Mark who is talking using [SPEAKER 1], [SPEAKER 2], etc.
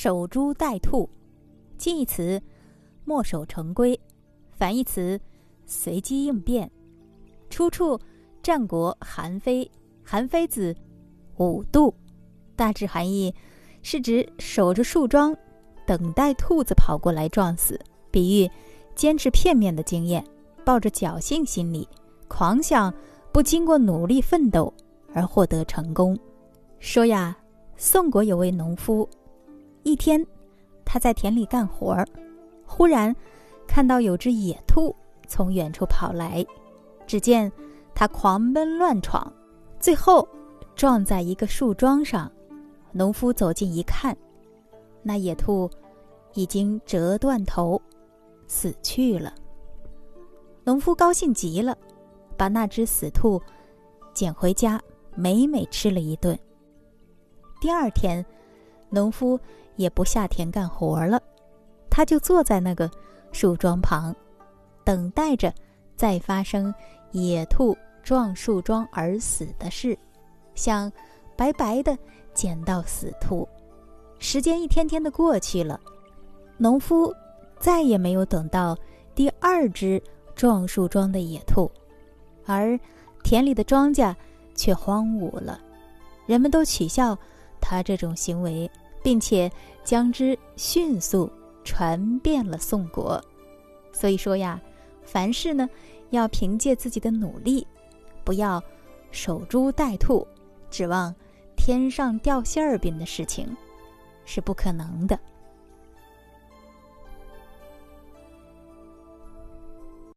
[SPEAKER 1] 守株待兔，近义词墨守成规，反义词随机应变。出处战国韩非，韩非子五度，大致含义是指守着树桩，等待兔子跑过来撞死，比喻坚持片面的经验，抱着侥幸心理，狂想不经过努力奋斗而获得成功。说呀，宋国有位农夫，一天他在田里干活儿，忽然看到有只野兔从远处跑来，只见它狂奔乱闯，最后撞在一个树桩上。农夫走近一看，那野兔已经折断头，死去了。农夫高兴极了，把那只死兔捡回家，美美吃了一顿。第二天，农夫也不下田干活了，他就坐在那个树桩旁，等待着再发生野兔撞树桩而死的事，想白白的捡到死兔。时间一天天的过去了，农夫再也没有等到第二只撞树桩的野兔，而田里的庄稼却荒芜了，人们都取笑。他这种行为，并且将之迅速传遍了宋国。所以说呀，凡事呢，要凭借自己的努力，不要守株待兔，指望天上掉馅儿饼的事情，是不可能的。